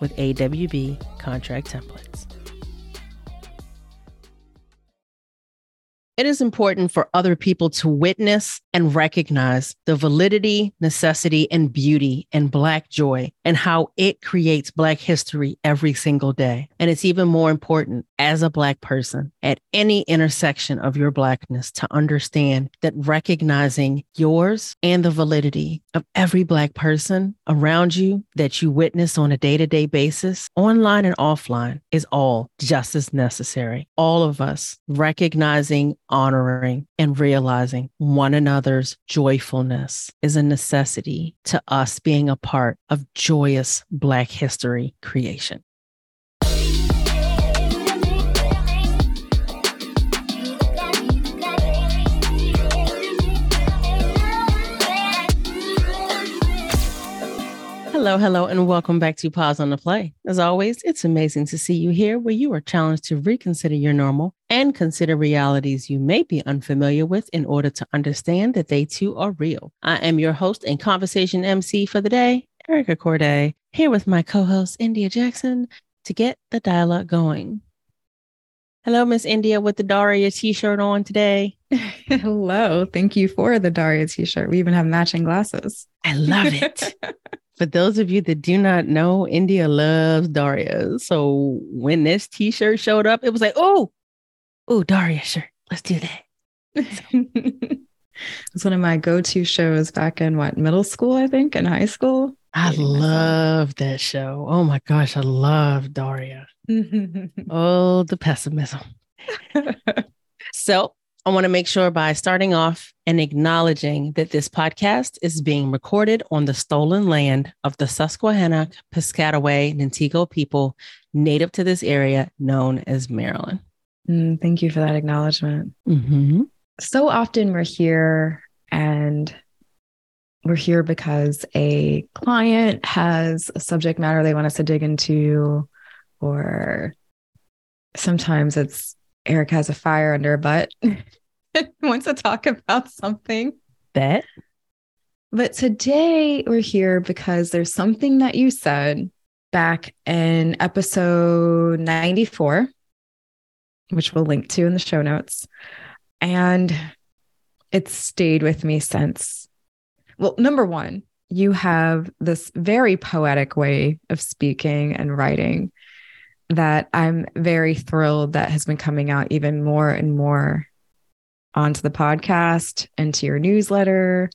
with AWB contract templates. It is important for other people to witness and recognize the validity, necessity, and beauty in Black joy and how it creates Black history every single day. And it's even more important as a Black person at any intersection of your Blackness to understand that recognizing yours and the validity of every Black person around you that you witness on a day to day basis, online and offline, is all just as necessary. All of us recognizing honoring, and realizing one another's joyfulness is a necessity to us being a part of joyous Black history creation. Hello, hello, and welcome back to Pause on the Play. As always, it's amazing to see you here where you are challenged to reconsider your normal and consider realities you may be unfamiliar with in order to understand that they too are real. I am your host and conversation MC for the day, Erica Courdae, here with my co host, India Jackson, to get the dialogue going. Hello, Miss India, with the Daria t shirt on today. Hello. Thank you for the Daria t shirt. We even have matching glasses. I love it. For those of you that do not know, India loves Daria. So when this t-shirt showed up, it was like, oh, oh, Daria shirt. Let's do that. it's one of my go-to shows back in what middle school, I think, and high school. I love that show. Oh my gosh, I love Daria. oh, the pessimism. so I want to make sure by starting off and acknowledging that this podcast is being recorded on the stolen land of the Susquehannock, Piscataway, Nanticoke people native to this area known as Maryland. Mm, thank you for that acknowledgement. Mm-hmm. So often we're here and we're here because a client has a subject matter they want us to dig into, or sometimes it's Eric has a fire under a butt, wants to talk about something. Bet. But today we're here because there's something that you said back in episode 94, which we'll link to in the show notes. And it's stayed with me since. Well, number one, you have this very poetic way of speaking and writing that I'm very thrilled that has been coming out even more and more onto the podcast and to your newsletter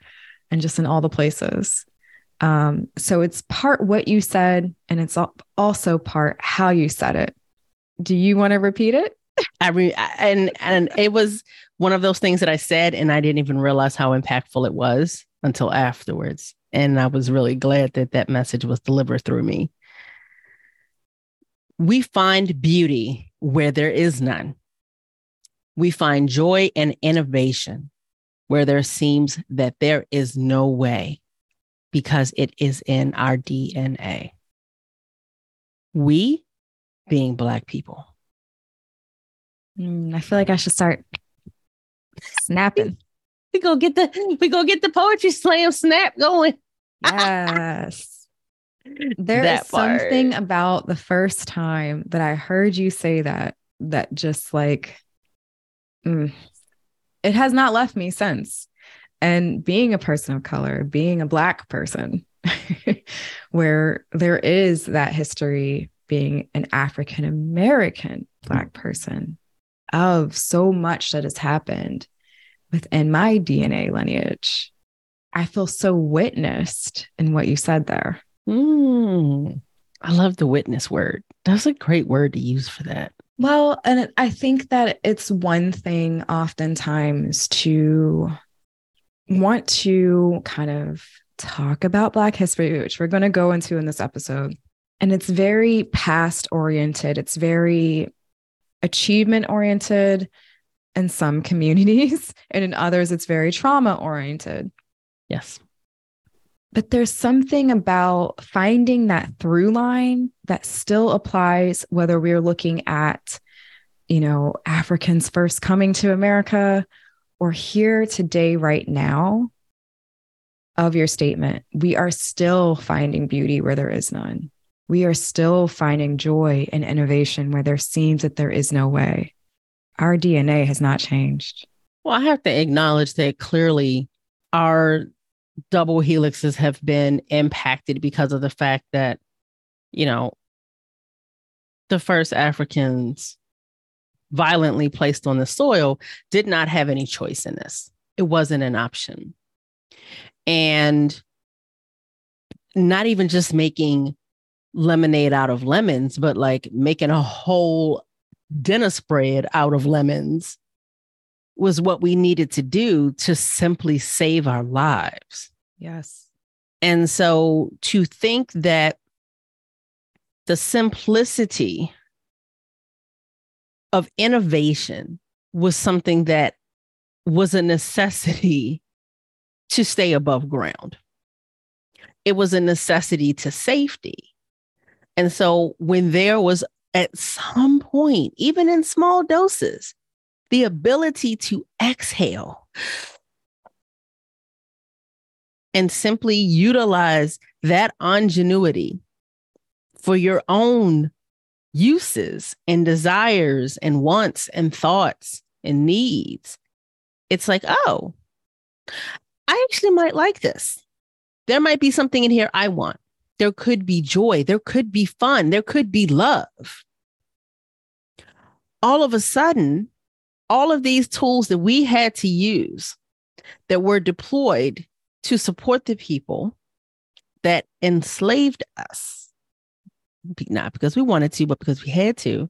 and just in all the places. Um, so it's part what you said and it's also part how you said it. Do you want to repeat it? I re- and and it was one of those things that I said and I didn't even realize how impactful it was until afterwards. And I was really glad that that message was delivered through me. We find beauty where there is none. We find joy and innovation where there seems that there is no way because it is in our DNA. We being Black people. Mm, I feel like I should start snapping. we go get the we go get the poetry slam snap going. yes. There that is part. something about the first time that I heard you say that that just like mm, it has not left me since. And being a person of color, being a Black person, where there is that history being an African American Black person, of so much that has happened within my DNA lineage. I feel so witnessed in what you said there. Mm, I love the witness word. That's a great word to use for that. Well, and I think that it's one thing oftentimes to want to kind of talk about Black history, which we're going to go into in this episode. And it's very past oriented, it's very achievement oriented in some communities, and in others, it's very trauma oriented. Yes. But there's something about finding that through line that still applies whether we're looking at, you know, Africans first coming to America or here today, right now, of your statement. We are still finding beauty where there is none. We are still finding joy and innovation where there seems that there is no way. Our DNA has not changed. Well, I have to acknowledge that clearly our double helixes have been impacted because of the fact that, you know, the first Africans violently placed on the soil did not have any choice in this. It wasn't an option. And not even just making lemonade out of lemons, but like making a whole dinner spread out of lemons was what we needed to do to simply save our lives. Yes. And so to think that the simplicity of innovation was something that was a necessity to stay above ground. It was a necessity to safety. And so when there was at some point, even in small doses, the ability to exhale and simply utilize that ingenuity for your own uses and desires and wants and thoughts and needs, it's like, oh, I actually might like this. There might be something in here I want. There could be joy. There could be fun. There could be love. All of a sudden, all of these tools that we had to use that were deployed to support the people that enslaved us, not because we wanted to, but because we had to,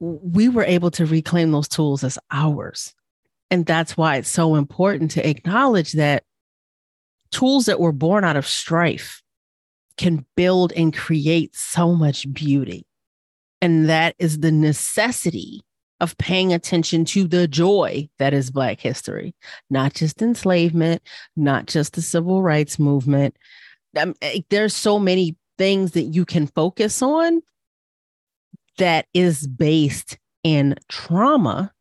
we were able to reclaim those tools as ours. And that's why it's so important to acknowledge that tools that were born out of strife can build and create so much beauty. And that is the necessity of paying attention to the joy that is Black history, not just enslavement, not just the civil rights movement. Um, eh, there's so many things that you can focus on that is based in trauma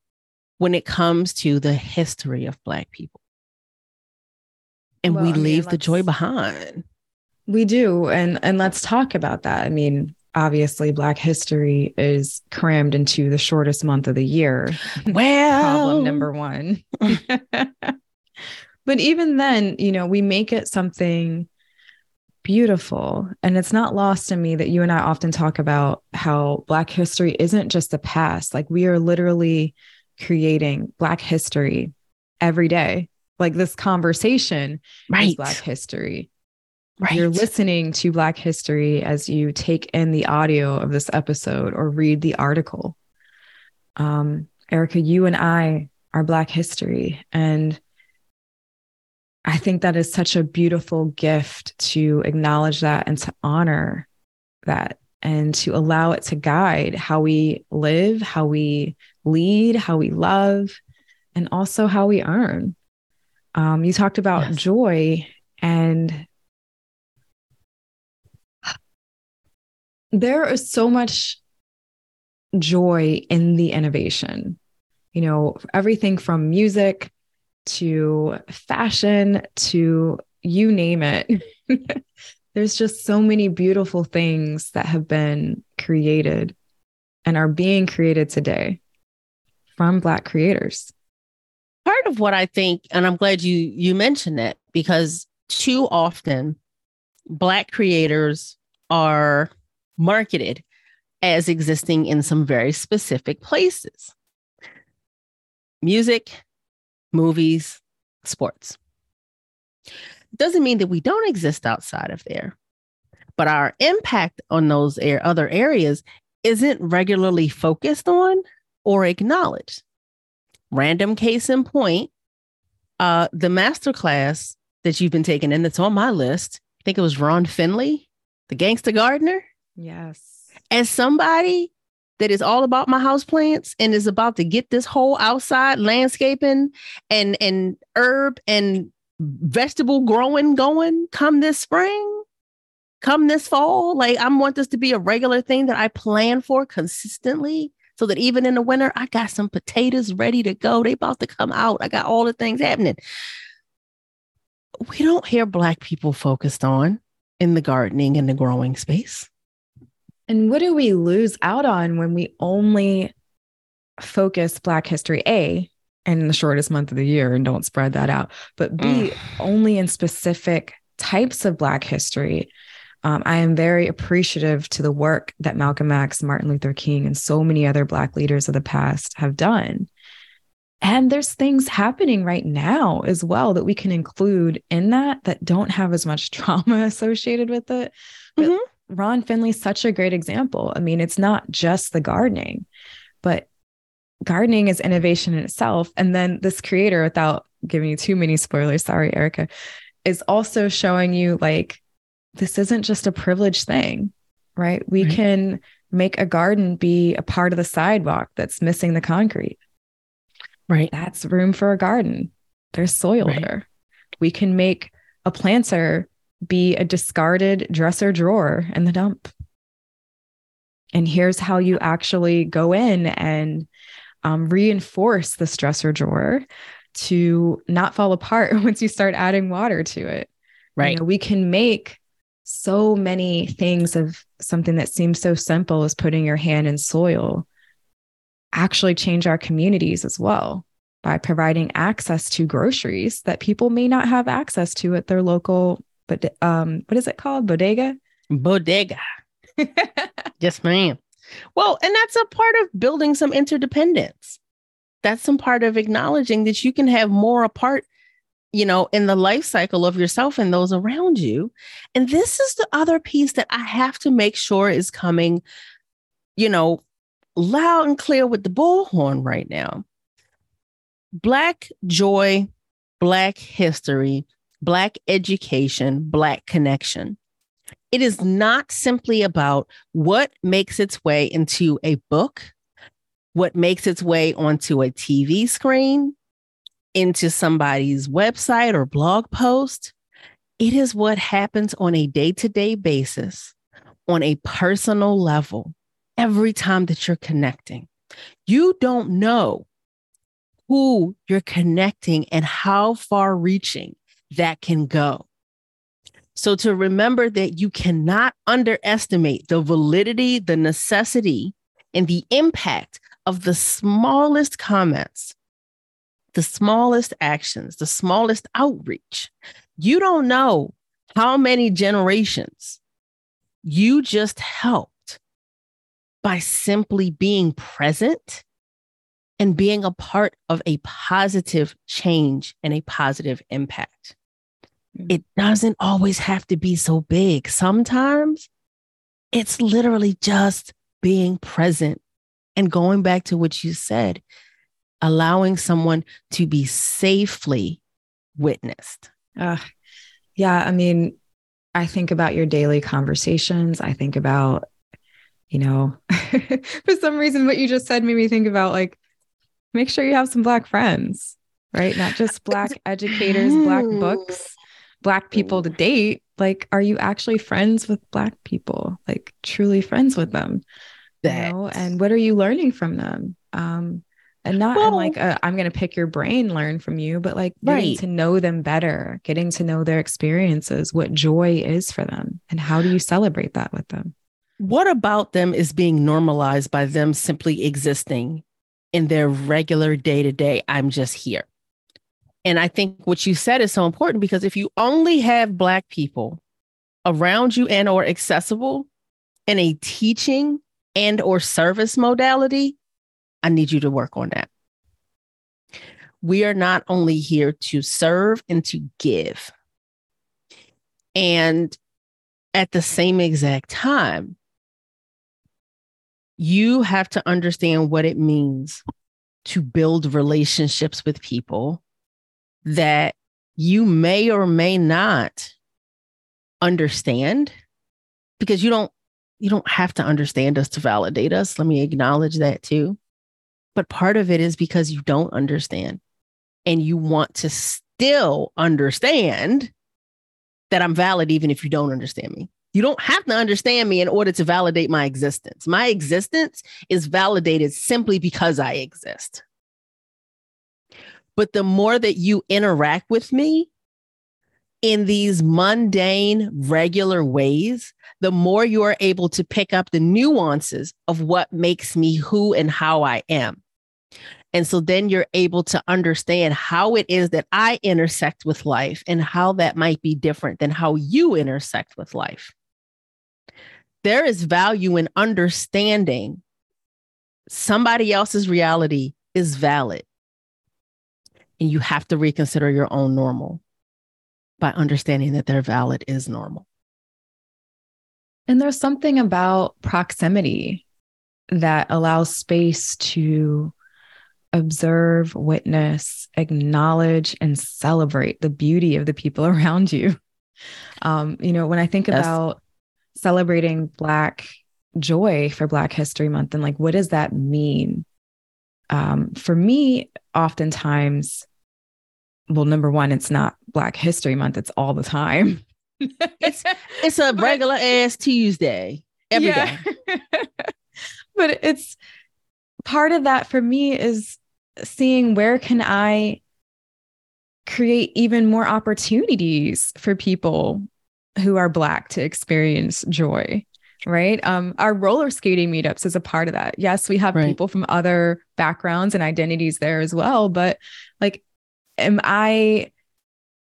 when it comes to the history of Black people. And well, we I mean, leave the joy behind. We do. And and let's talk about that. I mean, obviously black history is crammed into the shortest month of the year. Well problem number one. But even then you know we make it something beautiful. And it's not lost in me that you and i often talk about how black history isn't just the past. Like we are literally creating black history every day. Like this conversation right. is black history Right. You're listening to Black history as you take in the audio of this episode or read the article. Um, Erica, you and I are Black history. And I think that is such a beautiful gift to acknowledge that and to honor that and to allow it to guide how we live, how we lead, how we love, and also how we earn. Um, you talked about yes. joy and there is so much joy in the innovation. You know, everything from music to fashion to you name it. There's just so many beautiful things that have been created and are being created today from Black creators. Part of what I think, and I'm glad you you mentioned it because too often Black creators are marketed as existing in some very specific places music, movies, sports. Doesn't mean that we don't exist outside of there, but our impact on those other areas isn't regularly focused on or acknowledged. Random case in point, uh, the masterclass that you've been taking and that's on my list, I think it was Ron Finley, the Gangsta Gardener. Yes. As somebody that is all about my house plants and is about to get this whole outside landscaping and and herb and vegetable growing going come this spring come this fall like i want this to be a regular thing that i plan for consistently so that even in the winter i got some potatoes ready to go. They about to come out. I got all the things happening. We don't hear black people focused on in the gardening and the growing space and what do we lose out on when we only focus Black History A in the shortest month of the year and don't spread that out, but B mm. only in specific types of Black history? Um, I am very appreciative to the work that Malcolm X, Martin Luther King, and so many other Black leaders of the past have done. And there's things happening right now as well that we can include in that that don't have as much trauma associated with it. But mm-hmm. Ron Finley's such a great example. I mean, it's not just the gardening, but gardening is innovation in itself. And then this creator, without giving you too many spoilers, sorry, Erica, is also showing you like this isn't just a privileged thing, right? We right. can make a garden be a part of the sidewalk that's missing the concrete. Right. That's room for a garden. There's soil right. there. We can make a planter be a discarded dresser drawer in the dump. And here's how you actually go in and um, reinforce the dresser drawer to not fall apart once you start adding water to it. Right. You know, we can make so many things of something that seems so simple as putting your hand in soil actually change our communities as well by providing access to groceries that people may not have access to at their local but um, what is it called? Bodega. Bodega. yes, ma'am. Well, and that's a part of building some interdependence. That's some part of acknowledging that you can have more apart, you know, in the life cycle of yourself and those around you. And this is the other piece that I have to make sure is coming, you know, loud and clear with the bullhorn right now. Black joy, Black history Black education, Black connection. It is not simply about what makes its way into a book, what makes its way onto a TV screen, into somebody's website or blog post. It is what happens on a day to day basis, on a personal level, every time that you're connecting. You don't know who you're connecting and how far reaching that can go. So to remember that you cannot underestimate the validity, the necessity, and the impact of the smallest comments, the smallest actions, the smallest outreach. You don't know how many generations you just helped by simply being present and being a part of a positive change and a positive impact. It doesn't always have to be so big. Sometimes it's literally just being present and going back to what you said, allowing someone to be safely witnessed. Uh, yeah. I mean, I think about your daily conversations. I think about, you know, for some reason, what you just said made me think about like, make sure you have some Black friends, right? Not just Black educators, Black books black people to date like are you actually friends with black people? Like truly friends with them that... you know? And what are you learning from them? Um and not well, in like i am going to pick your brain learn from you but like getting right. to know them better getting to know their experiences what joy is for them and how do you celebrate that with them? What about them is being normalized by them simply existing in their regular day to day i'm just here and I think what you said is so important because if you only have Black people around you and or accessible, in a teaching and or service modality, I need you to work on that. We are not only here to serve and to give. And at the same exact time, you have to understand what it means to build relationships with people that you may or may not understand because you don't you don't have to understand us to validate us let me acknowledge that too but part of it is because you don't understand and you want to still understand that I'm valid even if you don't understand me you don't have to understand me in order to validate my existence. My existence is validated simply because I exist. But the more that you interact with me in these mundane, regular ways, the more you are able to pick up the nuances of what makes me who and how I am. And so then you're able to understand how it is that I intersect with life and how that might be different than how you intersect with life there is value in understanding somebody else's reality is valid. And you have to reconsider your own normal by understanding that their valid is normal. And there's something about proximity that allows space to observe, witness, acknowledge, and celebrate the beauty of the people around you. Um, you know, when I think yes. about celebrating Black joy for Black History Month and like, what does that mean? Um, for me, oftentimes, well, number one, it's not Black History Month, it's all the time. it's it's a regular but, ass Tuesday every yeah. day. but it's part of that for me is seeing where can I create even more opportunities for people who are black to experience joy right um our roller skating meetups is a part of that yes we have right. people from other backgrounds and identities there as well but like am i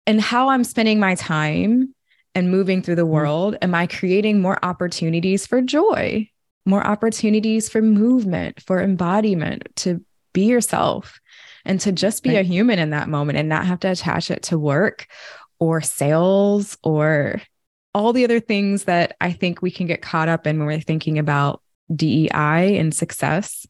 and how i'm spending my time and moving through the mm-hmm. world am i creating more opportunities for joy more opportunities for movement for embodiment to be yourself and to just be right. a human in that moment and not have to attach it to work or sales or all the other things that I think we can get caught up in when we're thinking about DEI and success.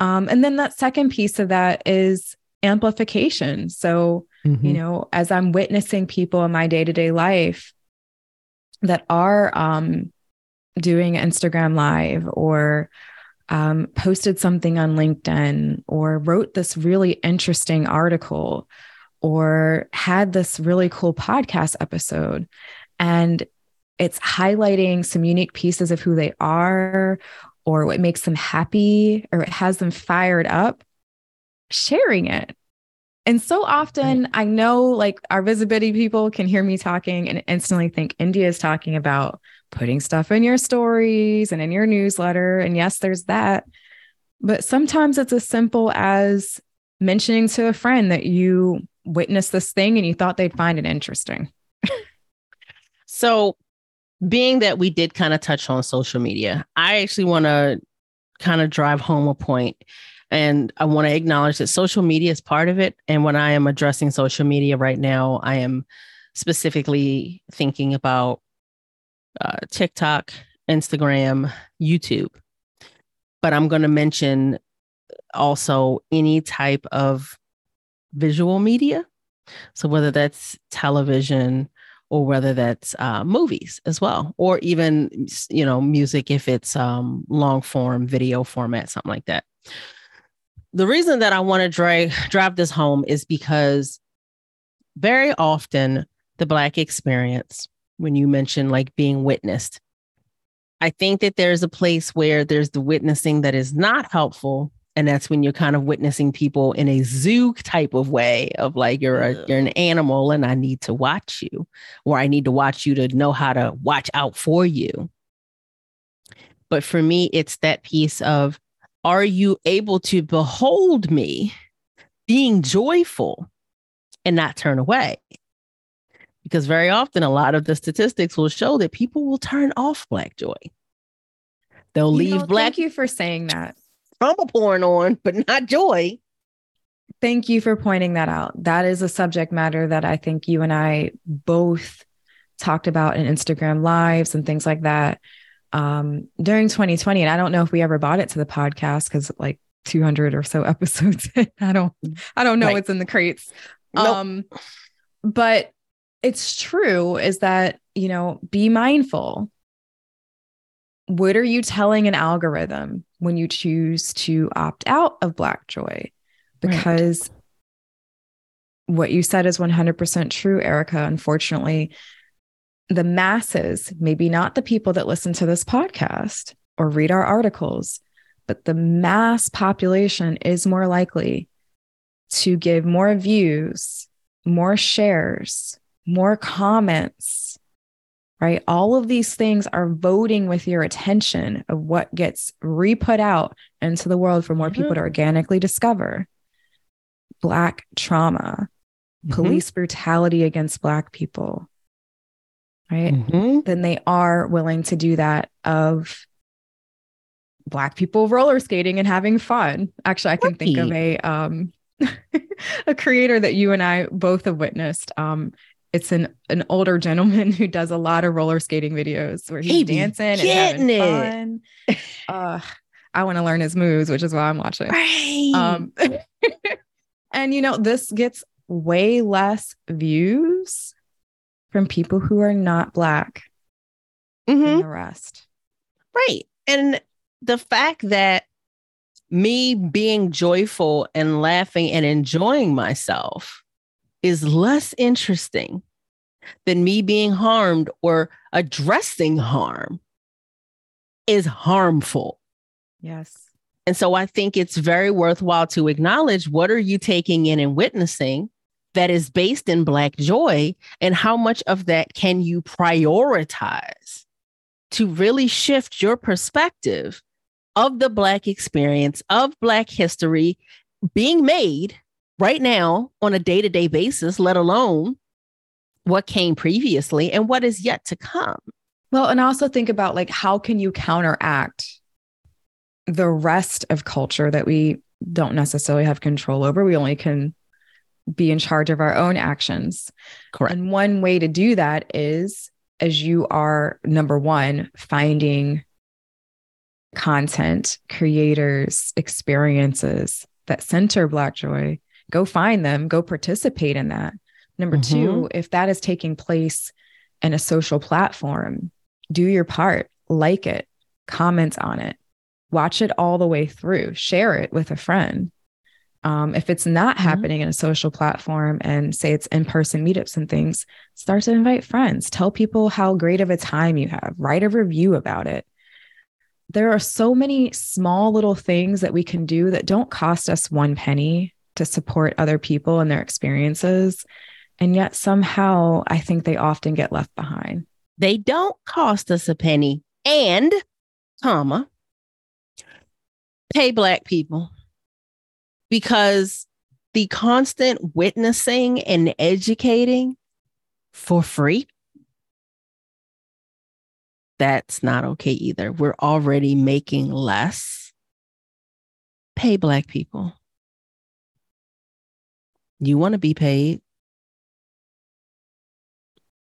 Um, and then that second piece of that is amplification. So, mm-hmm. you know, as I'm witnessing people in my day to day life that are um, doing Instagram Live or um, posted something on LinkedIn or wrote this really interesting article or had this really cool podcast episode and it's highlighting some unique pieces of who they are or what makes them happy or it has them fired up, sharing it. And so often I know like our visibility people can hear me talking and instantly think India is talking about putting stuff in your stories and in your newsletter. And yes, there's that. But sometimes it's as simple as mentioning to a friend that you witnessed this thing and you thought they'd find it interesting. So, being that we did kind of touch on social media, I actually want to kind of drive home a point and I want to acknowledge that social media is part of it. And when I am addressing social media right now, I am specifically thinking about uh, TikTok, Instagram, YouTube. But I'm going to mention also any type of visual media. So, whether that's television, or whether that's uh, movies as well, or even you know music if it's um, long form video format, something like that. The reason that I want to drive drive this home is because very often the Black experience, when you mention like being witnessed, I think that there's a place where there's the witnessing that is not helpful and that's when you're kind of witnessing people in a zoo type of way of like you're a, you're an animal and I need to watch you or I need to watch you to know how to watch out for you. But for me it's that piece of are you able to behold me being joyful and not turn away? Because very often a lot of the statistics will show that people will turn off black joy. They'll You leave know, black Thank you for saying that. Trauma porn on, but not joy. Thank you for pointing that out. That is a subject matter that I think you and I both talked about in Instagram lives and things like that um, during 2020. And I don't know if we ever bought it to the podcast because like 200 or so episodes. I don't, I don't know Right. what's in the crates. Nope. Um, but it's true is that, you know, be mindful. What are you telling an algorithm when you choose to opt out of Black Joy? Because what you said is 100% true, Erica. Unfortunately, the masses, maybe not the people that listen to this podcast or read our articles, but the mass population is more likely to give more views, more shares, more comments, right? All of these things are voting with your attention of what gets re put out into the world for more people to organically discover. Black trauma, police brutality against Black people, right? Mhm. Then they are willing to do that of Black people roller skating and having fun. Actually, I can think of a um, a creator that you and I both have witnessed. Um, it's an an older gentleman who does a lot of roller skating videos where he's He dancing and having it. fun. uh, I want to learn his moves, which is why I'm watching. Right. Um, and you know, this gets way less views from people who are not black Mhm. than the rest. Right. And the fact that me being joyful and laughing and enjoying myself is less interesting than me being harmed or addressing harm is harmful. Yes. And so I think it's very worthwhile to acknowledge what are you taking in and witnessing that is based in Black joy, and how much of that can you prioritize to really shift your perspective of the Black experience, of Black history being made right now on a day to day basis, let alone what came previously and what is yet to come. Well, and also think about like how can you counteract the rest of culture that we don't necessarily have control over. We only can be in charge of our own actions. Correct. And one way to do that is as you are number one, finding content, creators, experiences that center Black joy, go find them, go participate in that. Number Mhm. two, if that is taking place in a social platform, do your part, like it, comment on it, watch it all the way through, share it with a friend. Um, if it's not Mhm. happening in a social platform and say it's in person meetups and things, start to invite friends, tell people how great of a time you have, write a review about it. There are so many small little things that we can do that don't cost us one penny to support other people and their experiences. And yet, somehow, I think they often get left behind. They don't cost us a penny and, comma, pay Black people because the constant witnessing and educating for free, that's not okay either. We're already making less. Pay Black people. You want to be paid?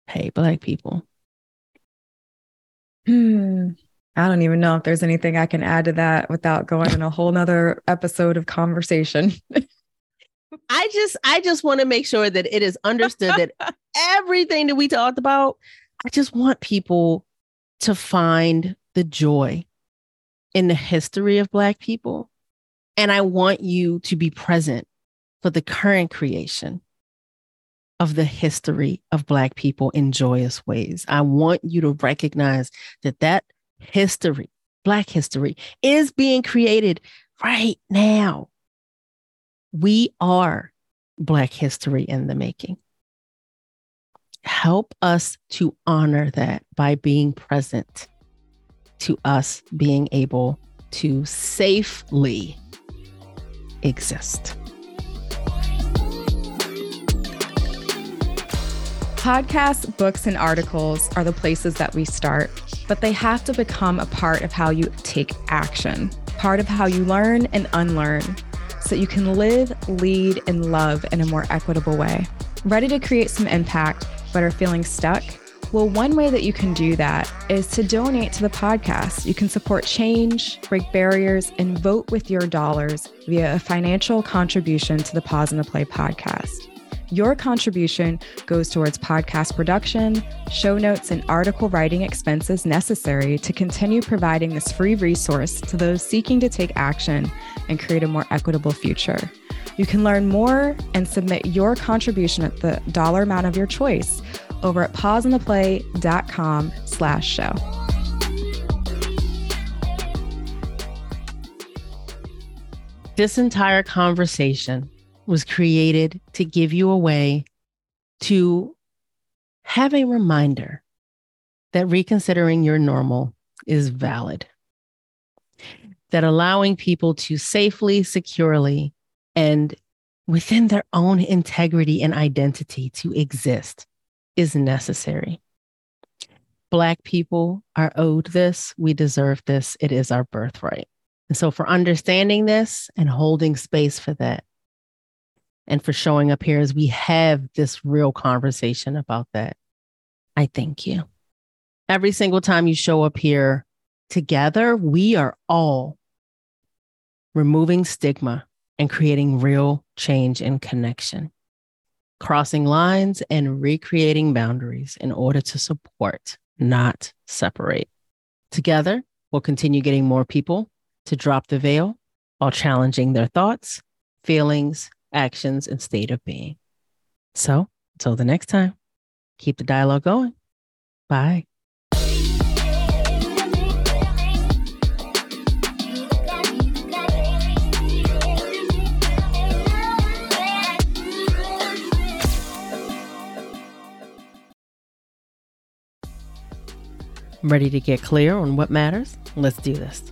Pay Black people. Hmm. I don't even know if there's anything I can add to that without going in a whole nother episode of conversation. I just I just want to make sure that it is understood that everything that we talked about, I just want people to find the joy in the history of black people. And I want you to be present for the current creation of the history of black people in joyous ways. I want you to recognize that that history, black history is being created right now we are Black history in the making. Help us to honor that by being present to us being able to safely exist. Podcasts, books, and articles are the places that we start. but they have to become a part of how you take action, part of how you learn and unlearn, so you can live, lead, and love in a more equitable way. Ready to create some impact, but are feeling stuck? Well, one way that you can do that is to donate to the podcast. You can support change, break barriers, and vote with your dollars via a financial contribution to the Pause on the Play podcast. Your contribution goes towards podcast production, show notes, and article writing expenses necessary to continue providing this free resource to those seeking to take action and create a more equitable future. You can learn more and submit your contribution at the dollar amount of your choice over at pauseontheplay.com slash show. This entire conversation was created to give you a way to have a reminder that reconsidering your normal is valid, that allowing people to safely, securely, and within their own integrity and identity to exist is necessary. Black people are owed this. We deserve this. It is our birthright. And so, for understanding this and holding space for that, and for showing up here as we have this real conversation about that. I thank you. Every single time you show up here together, we are all removing stigma and creating real change and connection, crossing lines and recreating boundaries in order to support, not separate. Together, we'll continue getting more people to drop the veil while challenging their thoughts, feelings, actions, and state of being. So until the next time, keep the dialogue going. Bye. Ready to get clear on what matters? Let's do this.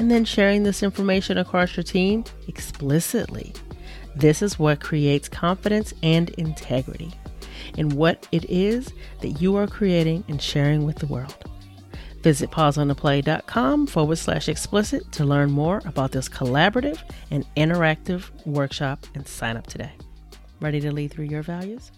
and then sharing this information across your team explicitly. This is what creates confidence and integrity in what it is that you are creating and sharing with the world. Visit pauseontheplay.com forward slash explicit to learn more about this collaborative and interactive workshop and sign up today. Ready to lead through your values?